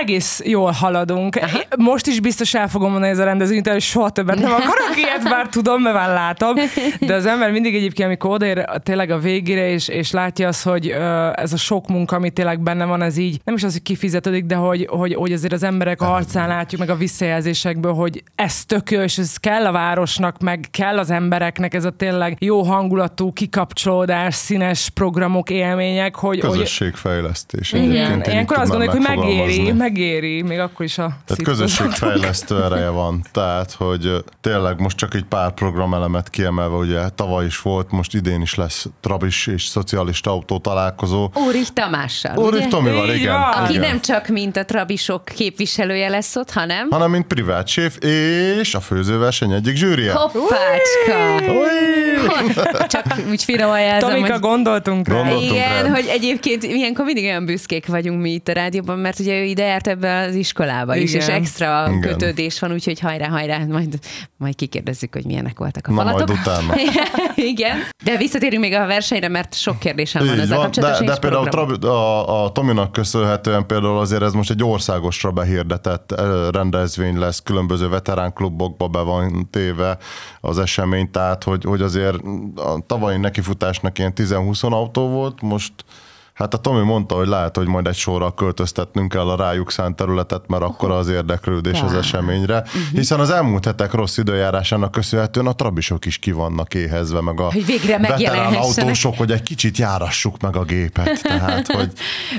Speaker 4: egész jól haladunk. Most is biztos el fogom mondani ez a rendezvényt, hogy soha többet nem akarok ilyet, bár tudom, mert már látom. De az ember mindig egyébként, amikor odaér tényleg a végére, és, és látja azt, hogy ez a sok munka, ami tényleg benne van, ez így nem is az, hogy kifizetődik, de hogy, hogy, hogy azért az emberek arcán látjuk, meg a visszajelzésekből, hogy ez tök jó, és ez kell a városnak, meg kell az embereknek, ez a tényleg jó hangulatú, kikapcsolódás, színes programok, élmények, hogy...
Speaker 3: Közösségfejlesztés.
Speaker 4: Igen, ilyenkor azt gondoljuk, hogy megéri, megéri, még akkor is a
Speaker 3: Tehát közösségfejlesztő ereje van. Tehát, hogy tényleg most csak egy pár programelemet kiemelve, ugye tavaly is volt, most idén is lesz Trabis és szocialista autó találkozó.
Speaker 2: Úrich Tamással.
Speaker 3: Úrich Tomival, igen. Van.
Speaker 2: Aki
Speaker 3: igen.
Speaker 2: nem csak mint a Trabisok képviselője lesz ott, hanem...
Speaker 3: Hanem mint privát séf és a főzőverseny egyik zsűrie.
Speaker 2: Hoppácska! Csak úgy finom jelzem,
Speaker 4: Tomika, hogy... gondoltunk
Speaker 3: rá. Gondoltunk
Speaker 2: Igen,
Speaker 3: rá.
Speaker 2: hogy egyébként ilyenkor mindig olyan büszkék vagyunk mi itt a rádióban, mert ugye ő ide járt ebbe az iskolába Igen. is, és extra Igen. kötődés van, úgyhogy hajrá, hajrá, majd, majd kikérdezzük, hogy milyenek voltak a
Speaker 3: Na,
Speaker 2: falatok.
Speaker 3: majd utána.
Speaker 2: Igen, de visszatérünk még a versenyre, mert sok kérdésem van ezzel kapcsolatosan.
Speaker 3: De, de például Trabi, a, a Tominak köszönhetően például azért ez most egy országosra behirdetett rendezvény lesz, különböző veteránklubokba be van téve az esemény, tehát hogy, hogy azért a tavalyi nekifutásnak ilyen 10-20 autó volt, most Hát a Tomi mondta, hogy lehet, hogy majd egy sorra költöztetnünk kell a rájuk szánt területet, mert akkor az érdeklődés az eseményre. Uh-huh. Hiszen az elmúlt hetek rossz időjárásának köszönhetően a trabisok is ki vannak éhezve, meg a
Speaker 2: hogy végre
Speaker 3: veterán autósok, hogy egy kicsit járassuk meg a gépet. Tehát, hogy...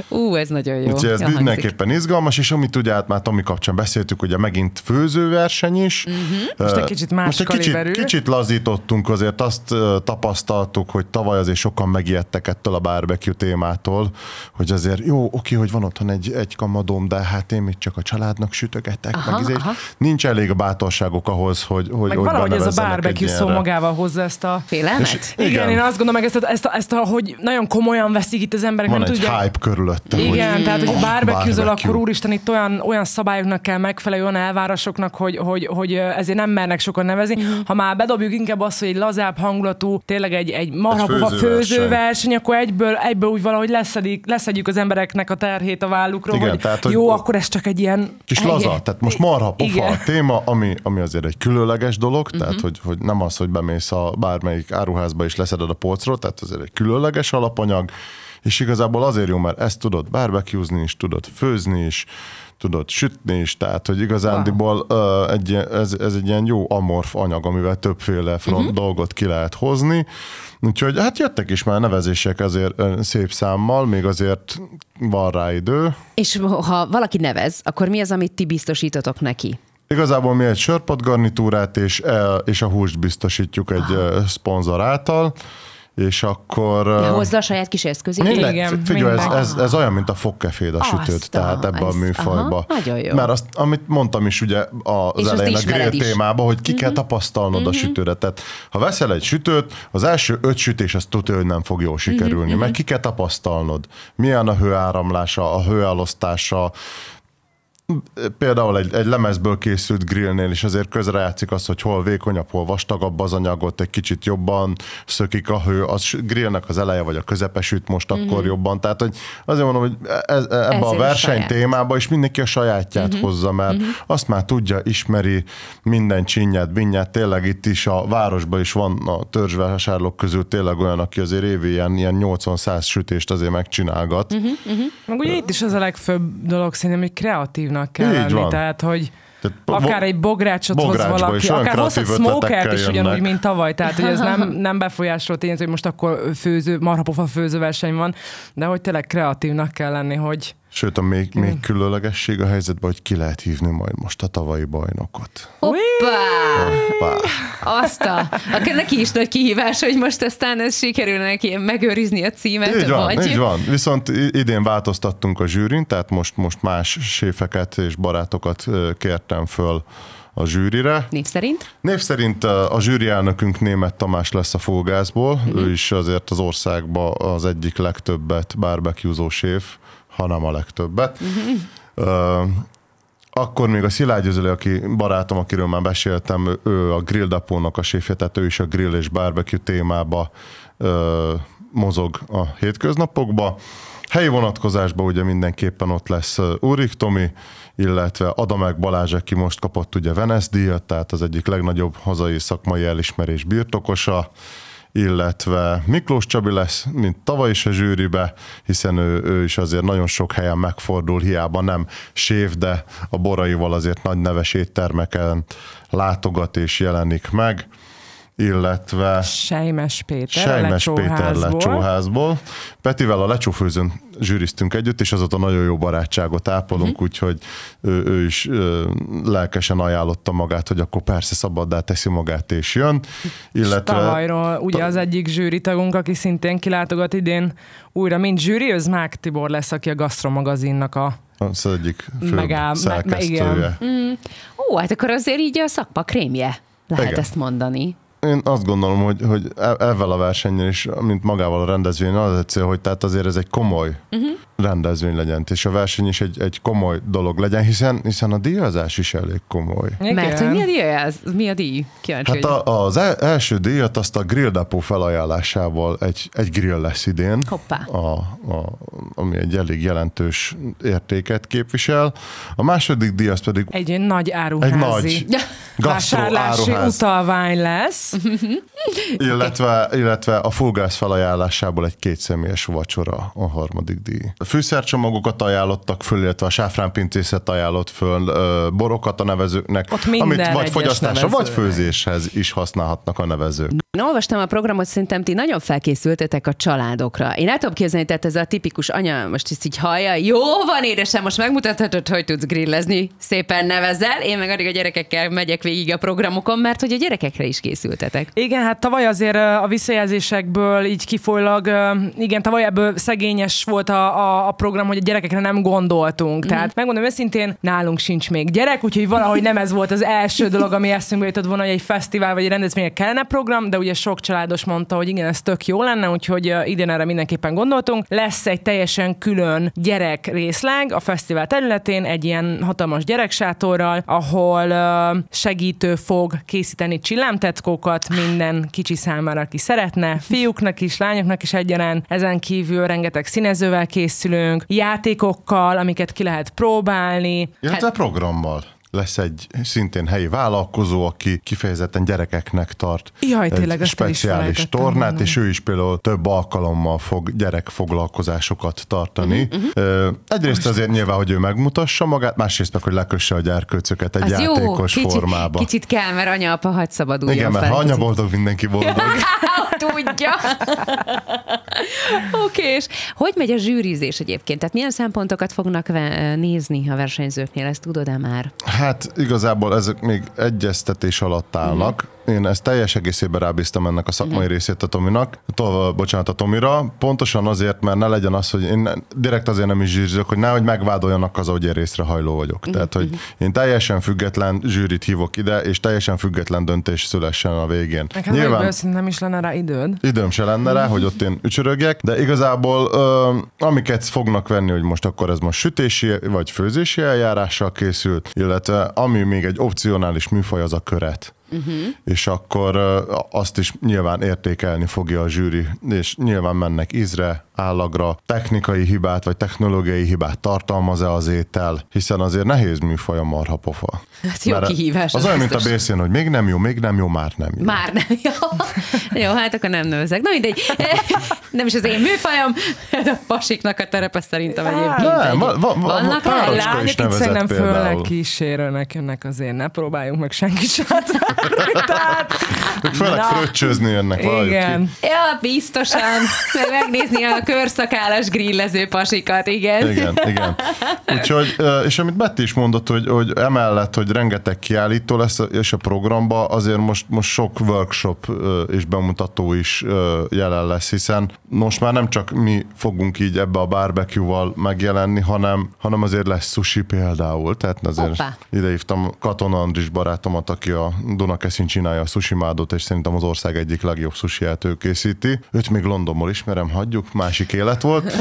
Speaker 2: Ú, ez nagyon jó.
Speaker 3: Úgyhogy ez mindenképpen izgalmas, és amit ugye hát már Tomi kapcsán beszéltük, ugye megint főzőverseny is.
Speaker 4: Uh-huh. Most egy kicsit más Most egy
Speaker 3: kicsit, kicsit lazítottunk, azért azt tapasztaltuk, hogy tavaly azért sokan megijedtek ettől a barbecue témát magától, hogy azért jó, oké, hogy van otthon egy, egy kamadóm, de hát én még csak a családnak sütögetek, aha, meg izé, aha. nincs elég a bátorságok ahhoz, hogy hogy
Speaker 4: Meg valahogy ez a barbecue szó magával hozza ezt a...
Speaker 2: Félelmet?
Speaker 4: igen, igen, én azt gondolom, meg ezt, a, ezt, a, ezt a, hogy nagyon komolyan veszik itt az emberek.
Speaker 3: Van
Speaker 4: nem
Speaker 3: egy
Speaker 4: tudja.
Speaker 3: hype körülötte.
Speaker 4: Igen, hogy, tehát hogy
Speaker 3: oh,
Speaker 4: barbecue akkor úristen itt olyan, olyan szabályoknak kell megfelelni, olyan elvárásoknak, hogy, hogy, hogy ezért nem mernek sokan nevezni. Mm. Ha már bedobjuk inkább azt, hogy egy lazább hangulatú, tényleg egy, egy marhapufa főzőverseny, akkor egyből, egyből úgy valahogy leszedik, leszedjük az embereknek a terhét a vállukról, Igen, hogy tehát, jó, hogy akkor ez csak egy ilyen...
Speaker 3: Kis laza, tehát most marha pofa a téma, ami, ami azért egy különleges dolog, uh-huh. tehát hogy, hogy nem az, hogy bemész a bármelyik áruházba és leszeded a polcról, tehát azért egy különleges alapanyag, és igazából azért jó, mert ezt tudod barbecuezni is, tudod főzni is, tudod sütni is, tehát hogy igazándiból uh, egy, ez, ez egy ilyen jó amorf anyag, amivel többféle front uh-huh. dolgot ki lehet hozni, Úgyhogy hát jöttek is már nevezések azért szép számmal, még azért van rá idő.
Speaker 2: És ha valaki nevez, akkor mi az, amit ti biztosítotok neki?
Speaker 3: Igazából mi egy sörpot garnitúrát és, és a húst biztosítjuk egy ah. szponzor által és akkor...
Speaker 2: De hozza a saját kis eszközét.
Speaker 3: Minden, Igen, figyelj, ez, ez, ez, olyan, mint a fogkeféd a sütőt, tehát ebbe a műfajba.
Speaker 2: Aha, nagyon jó.
Speaker 3: Mert azt, amit mondtam is ugye az és elején a grill témában, hogy ki uh-huh. kell mhm. tapasztalnod uh-huh. a mhm. sütőre. Tehát ha veszel egy sütőt, az első öt sütés azt tudja, hogy nem fog jól sikerülni, uh-huh. mert ki kell tapasztalnod. Milyen a hőáramlása, a hőelosztása, például egy, egy lemezből készült grillnél is azért közrejátszik az, hogy hol vékonyabb, hol vastagabb az anyagot, egy kicsit jobban szökik a hő, az grillnek az eleje vagy a közepe süt most mm-hmm. akkor jobban. Tehát, hogy azért mondom, hogy ez, ebbe a verseny témába is mindenki a sajátját mm-hmm. hozza, mert mm-hmm. azt már tudja, ismeri minden csinyát, binyát, tényleg itt is a városban is van a törzsvásárlók közül tényleg olyan, aki azért évi ilyen, ilyen 80-100 sütést azért megcsinálgat. Mm-hmm.
Speaker 4: Meg ugye itt is az a legfőbb dolog szerintem, hogy kreatív kreatívnak kell Így lenni, van. tehát hogy tehát akár egy bográcsot hoz valaki, akár hoz a smokert is ugyanúgy, mint tavaly, tehát hogy ez nem, nem befolyásol tényleg, hogy most akkor főző, marhapofa főzőverseny van, de hogy tényleg kreatívnak kell lenni, hogy
Speaker 3: Sőt, a még, még különlegesség a helyzetben, hogy ki lehet hívni majd most a tavalyi bajnokot.
Speaker 2: Hoppá! Hoppá! Azt a, akkor neki is nagy kihívás, hogy most aztán ez sikerül neki megőrizni a címet.
Speaker 3: Így van,
Speaker 2: vagy...
Speaker 3: így van. Viszont idén változtattunk a zsűrin, tehát most, most más séfeket és barátokat kértem föl a zsűrire.
Speaker 2: Név szerint?
Speaker 3: Név szerint a zsűri elnökünk német Tamás lesz a Fógászból. Uh-huh. Ő is azért az országban az egyik legtöbbet barbecue séf hanem a legtöbbet. Uh, akkor még a Szilágy Özöli, aki barátom, akiről már beszéltem, ő a Grill Depónak a séfje, tehát ő is a grill és barbecue témába uh, mozog a hétköznapokba. Helyi vonatkozásban ugye mindenképpen ott lesz Úrik Tomi, illetve Adamek Balázs, aki most kapott ugye Venice díjat, tehát az egyik legnagyobb hazai szakmai elismerés birtokosa, illetve Miklós Csabi lesz, mint tavaly is a zsűribe, hiszen ő, ő is azért nagyon sok helyen megfordul, hiába nem sév, de a boraival azért nagy neves éttermeken látogat és jelenik meg illetve
Speaker 4: Sejmes Péter,
Speaker 3: Sejmes
Speaker 4: a
Speaker 3: Péter lecsóházból. Petivel a lecsófőzőn zsűriztünk együtt, és azóta nagyon jó barátságot ápolunk, uh-huh. úgyhogy ő, ő is ö, lelkesen ajánlotta magát, hogy akkor persze szabaddá teszi magát és jön.
Speaker 4: Illetve... tavalyról ugye az egyik zsűritagunk, aki szintén kilátogat idén újra, mint zsűri, az Mák Tibor lesz, aki a Gastromagazinnak a
Speaker 3: az egyik fő Megáll, szerkesztője. Me, me,
Speaker 2: mm. Ó, hát akkor azért így a szakpa krémje, lehet igen. ezt mondani
Speaker 3: én azt gondolom, hogy, hogy ezzel a versenyen is, mint magával a rendezvény, az egy cél, hogy tehát azért ez egy komoly uh-huh. rendezvény legyen, és a verseny is egy, egy komoly dolog legyen, hiszen, hiszen a díjazás is elég komoly.
Speaker 2: Igen. Mert hogy mi a díjaz? Mi a díj?
Speaker 3: Kíváncsi, hát a, az el, első díjat azt a Grill Depot felajánlásával egy, egy grill lesz idén.
Speaker 2: Hoppá.
Speaker 3: A, a, ami egy elég jelentős értéket képvisel. A második díj az pedig...
Speaker 4: Egy nagy áruházi. Egy nagy vásárlási utalvány lesz.
Speaker 3: illetve, illetve a fulgász felajánlásából egy kétszemélyes vacsora a harmadik díj. A fűszercsomagokat ajánlottak föl, illetve a sáfránpincészet ajánlott föl, borokat a nevezőknek, amit vagy fogyasztásra, vagy főzéshez is használhatnak a nevezők.
Speaker 2: Én olvastam a programot, szerintem ti nagyon felkészültetek a családokra. Én el tudom képzelni, tehát ez a tipikus anya most ezt így hallja, jó van édesem, most megmutathatod, hogy tudsz grillezni, szépen nevezel, én meg addig a gyerekekkel megyek végig a programokon, mert hogy a gyerekekre is készültetek.
Speaker 4: Igen, hát tavaly azért a visszajelzésekből így kifolylag, igen, tavaly ebből szegényes volt a, a, a program, hogy a gyerekekre nem gondoltunk. Mm. Tehát megmondom őszintén, nálunk sincs még gyerek, úgyhogy valahogy nem ez volt az első dolog, ami eszünkbe jutott volna, hogy egy fesztivál vagy egy rendezvények kellene program, de ugye sok családos mondta, hogy igen, ez tök jó lenne, úgyhogy idén erre mindenképpen gondoltunk. Lesz egy teljesen külön gyerek részleg a fesztivál területén, egy ilyen hatalmas gyereksátorral, ahol segítő fog készíteni csillámtetkókat minden kicsi számára, aki szeretne, fiúknak is, lányoknak is egyaránt. Ezen kívül rengeteg színezővel készülünk, játékokkal, amiket ki lehet próbálni.
Speaker 3: Illetve hát, programmal lesz egy szintén helyi vállalkozó, aki kifejezetten gyerekeknek tart
Speaker 4: Jaj, tényleg,
Speaker 3: egy speciális tornát, mondani. és ő is például több alkalommal fog gyerekfoglalkozásokat tartani. Uh-huh, uh-huh. Egyrészt Most azért nyilván, hogy ő megmutassa magát, másrészt meg, hogy lekösse a gyerkőcöket egy Az játékos jó, kicsit, formába.
Speaker 2: Kicsit kell, mert anya, apa, hagy szabaduljon
Speaker 3: Igen, mert ha anya boldog, mindenki boldog.
Speaker 2: Tudja. Oké, okay, és hogy megy a zsűrizés egyébként? Tehát milyen szempontokat fognak nézni a versenyzőknél, ezt tudod-e már?
Speaker 3: Hát igazából ezek még egyeztetés alatt állnak. Uh-huh én ezt teljes egészében rábíztam ennek a szakmai uh-huh. részét a Tominak, tolva, bocsánat, a Tomira, pontosan azért, mert ne legyen az, hogy én direkt azért nem is zsűrizök, hogy nehogy megvádoljanak az, hogy én részre hajló vagyok. Uh-huh. Tehát, hogy én teljesen független zsűrit hívok ide, és teljesen független döntés szülessen a végén.
Speaker 4: Nekem Nyilván nem is lenne rá időd.
Speaker 3: Időm se lenne rá, hogy ott én ücsörögjek, de igazából ö, amiket fognak venni, hogy most akkor ez most sütési vagy főzési eljárással készült, illetve ami még egy opcionális műfaj, az a köret uh-huh. és akkor azt is nyilván értékelni fogja a zsűri, és nyilván mennek ízre, állagra, technikai hibát vagy technológiai hibát tartalmaz-e az étel, hiszen azért nehéz műfaj a marhapofa.
Speaker 2: Hát jó Mert kihívás.
Speaker 3: Az, az olyan, mint a bérszén, hogy még nem jó, még nem jó, már nem jó.
Speaker 2: Már nem jó. jó, hát akkor nem nőzek. Na mindegy, nem is az én műfajom, de a pasiknak a terepe szerintem egyébként. Nem,
Speaker 3: va, va, va, Vannak lányok
Speaker 4: itt szerintem főleg kísérőnek jönnek azért, ne próbáljunk meg senki sem
Speaker 3: Tehát... Főleg fröccsözni jönnek valahogy. Igen.
Speaker 2: Ja, biztosan. Megnézni a körszakállas grillező pasikat, igen.
Speaker 3: Igen, igen. Úgyhogy, és amit Betty is mondott, hogy, hogy emellett, hogy rengeteg kiállító lesz, és a programba azért most, most sok workshop és bemutató is jelen lesz, hiszen most már nem csak mi fogunk így ebbe a barbecue-val megjelenni, hanem, hanem azért lesz sushi például. Tehát azért Opa. idehívtam Katona Andris barátomat, aki a Dunakeszin csinálja a sushi mádot, és szerintem az ország egyik legjobb sushi ő készíti. Őt még Londonból ismerem, hagyjuk, másik élet volt.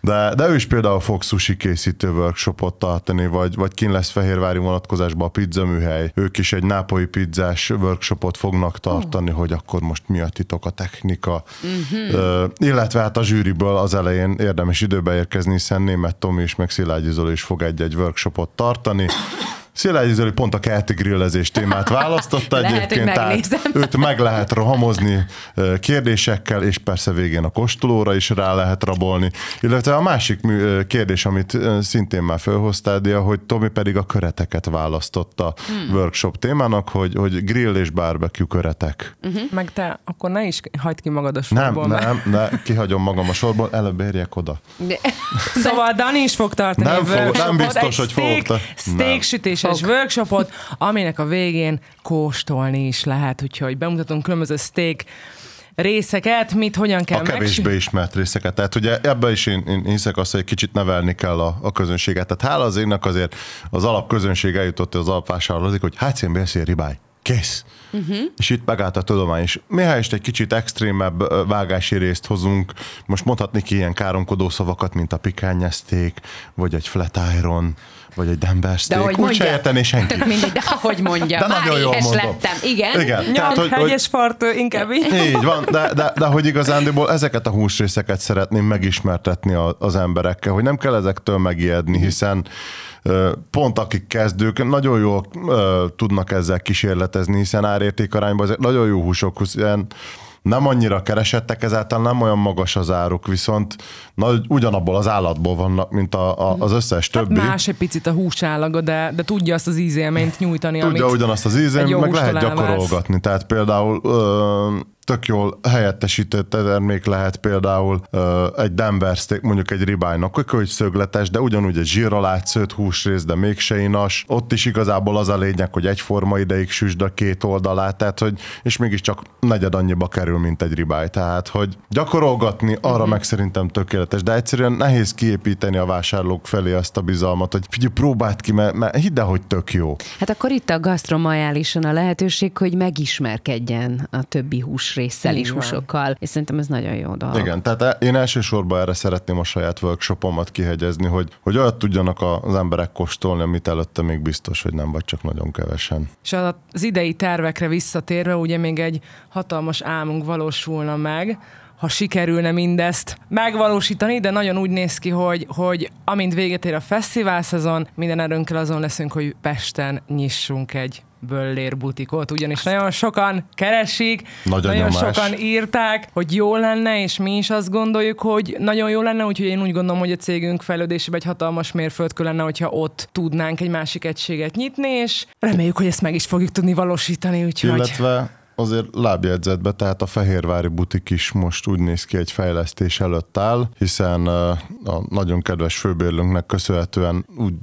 Speaker 3: De, de ő is például fog sushi készítő workshopot tartani, vagy, vagy kin lesz Fehérvári vonatkozásban a pizza műhely. Ők is egy nápolyi pizzás workshopot fognak tartani, oh. hogy akkor most mi a titok, a technika. Uh-huh Uh, illetve hát a zsűriből az elején érdemes időbe érkezni, hiszen német Tomi és meg Szilágyi Zoli is fog egy-egy workshopot tartani. Szilágyi Zoli pont a kerti grillezés témát választotta
Speaker 2: Lehet, hogy
Speaker 3: egyébként, tehát
Speaker 2: megnézem.
Speaker 3: őt meg lehet rohamozni kérdésekkel, és persze végén a kóstolóra is rá lehet rabolni. Illetve a másik kérdés, amit szintén már felhoztál, Dia, hogy Tomi pedig a köreteket választotta hmm. workshop témának, hogy, hogy grill és barbecue köretek.
Speaker 4: Meg te, akkor ne is hagyd ki magad a
Speaker 3: Nem,
Speaker 4: sorból. mert-
Speaker 3: nem, ne, kihagyom magam a sorból, előbb érjek oda.
Speaker 2: De-
Speaker 4: Szóval Dani is fog tartani
Speaker 3: Nem fog- nem biztos, hogy fogok
Speaker 4: steak,
Speaker 3: ta-
Speaker 4: sütéses workshopot, aminek a végén kóstolni is lehet, úgyhogy bemutatunk különböző steak részeket, mit hogyan kell
Speaker 3: a kevésbé ismert részeket. Tehát ugye ebben is én, én hiszek azt, hogy egy kicsit nevelni kell a, a közönséget. Tehát hála az énnek azért az alapközönség eljutott az alapvásárlózik, hogy HCMBSZ ribály. Kész. Uh-huh. És itt megállt a tudomány is. Mihelyest egy kicsit extrémebb vágási részt hozunk, most mondhatni ki ilyen káromkodó szavakat, mint a pikányeszték, vagy egy flat iron, vagy egy Denver steak.
Speaker 2: ahogy
Speaker 3: Úgy se
Speaker 2: mondja.
Speaker 3: értené senki.
Speaker 2: Tök mindegy, de ahogy mondja.
Speaker 3: De
Speaker 2: már
Speaker 3: nagyon jól mondom.
Speaker 2: lettem. Igen.
Speaker 3: Igen.
Speaker 4: Nyom,
Speaker 3: Tehát, hogy, hogy,
Speaker 4: fart, inkább így.
Speaker 3: így van, de, de, de hogy igazándiból ezeket a húsrészeket szeretném megismertetni a, az emberekkel, hogy nem kell ezektől megijedni, hiszen pont akik kezdők nagyon jól tudnak ezzel kísérletezni, hiszen árértékarányban ezek nagyon jó húsok, hiszen nem annyira keresettek, ezáltal nem olyan magas az áruk, viszont nagy, ugyanabból az állatból vannak, mint a, a, az összes többi.
Speaker 4: Más egy picit a húsállaga, de, de tudja azt az ízélményt nyújtani,
Speaker 3: Tudja
Speaker 4: amit
Speaker 3: ugyanazt az
Speaker 4: jó
Speaker 3: meg lehet gyakorolgatni. Tehát például ö, tök jól helyettesített termék lehet például egy Denver steak, mondjuk egy ribájnak, hogy szögletes, de ugyanúgy egy zsírral átszőtt húsrész, de mégse inas. Ott is igazából az a lényeg, hogy egyforma ideig süsd a két oldalát, tehát hogy, és mégiscsak negyed annyiba kerül, mint egy ribáj. Tehát, hogy gyakorolgatni arra
Speaker 4: Mhm.
Speaker 3: uh-huh. meg szerintem tökéletes, de egyszerűen nehéz kiépíteni a vásárlók felé azt a bizalmat, hogy figyelj, próbáld ki, mert, mert hidd el, hogy tök jó.
Speaker 2: Hát akkor itt a gasztromajálisan a lehetőség, hogy megismerkedjen a többi húsrészsel
Speaker 4: Így
Speaker 2: is, húsokkal, és szerintem ez nagyon jó dolog.
Speaker 3: Igen, tehát e- én elsősorban erre szeretném a saját workshopomat kihegyezni, hogy, hogy olyat tudjanak az emberek kóstolni, amit előtte még biztos, hogy nem, vagy csak nagyon kevesen.
Speaker 4: És az idei tervekre visszatérve, ugye még egy hatalmas álmunk valósulna meg, ha sikerülne mindezt megvalósítani, de nagyon úgy néz ki, hogy, hogy amint véget ér a fesztivál szezon, minden erőnkkel azon leszünk, hogy Pesten nyissunk egy böllér butikot, ugyanis nagyon sokan keresik,
Speaker 3: Nagy
Speaker 4: nagyon
Speaker 3: nyomás.
Speaker 4: sokan írták, hogy jó lenne, és mi is azt gondoljuk, hogy nagyon jó lenne, úgyhogy én úgy gondolom, hogy a cégünk fejlődésében egy hatalmas mérföldkő lenne, hogyha ott tudnánk egy másik egységet nyitni, és reméljük, hogy ezt meg is fogjuk tudni valósítani, úgyhogy...
Speaker 3: Illetve azért lábjegyzetbe, tehát a Fehérvári butik is most úgy néz ki egy fejlesztés előtt áll, hiszen a nagyon kedves főbérlőnknek köszönhetően úgy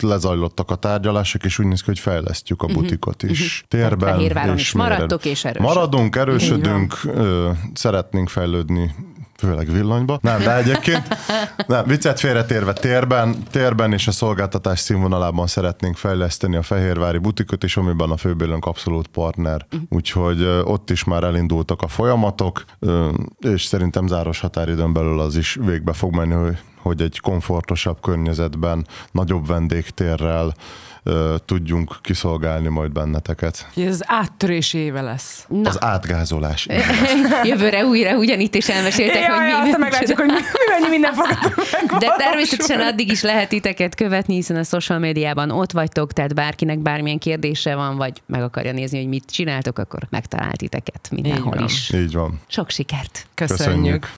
Speaker 3: lezajlottak a tárgyalások, és úgy néz ki, hogy fejlesztjük a butikot is. Térben
Speaker 2: Tehát Fehérváron
Speaker 3: és
Speaker 2: is maradtok és erősödtök.
Speaker 3: Maradunk, erősödünk, szeretnénk fejlődni főleg villanyba. Nem, de egyébként nem, viccet félretérve térben, térben és a szolgáltatás színvonalában szeretnénk fejleszteni a Fehérvári butikot, és amiben a főbérlőnk abszolút partner. Úgyhogy ö, ott is már elindultak a folyamatok, és szerintem záros határidőn belül az is végbe fog menni, hogy hogy egy komfortosabb környezetben, nagyobb vendégtérrel tudjunk kiszolgálni majd benneteket.
Speaker 4: Ez áttörés éve lesz.
Speaker 2: Na,
Speaker 3: Az átgázolás.
Speaker 2: jövőre újra ugyanitt is elmeséltek,
Speaker 4: Ja,
Speaker 2: hogy
Speaker 4: ja,
Speaker 2: mi
Speaker 4: aztán meglátjuk, hogy mi, mennyi minden fog
Speaker 2: De természetesen addig is lehet titeket követni, hiszen a social médiában ott vagytok, tehát bárkinek bármilyen kérdése van, vagy meg akarja nézni, hogy mit csináltok, akkor megtalál titeket mindenhol
Speaker 4: van.
Speaker 2: is.
Speaker 3: Így van.
Speaker 2: Sok sikert!
Speaker 4: Köszönjük.
Speaker 3: Köszönjük.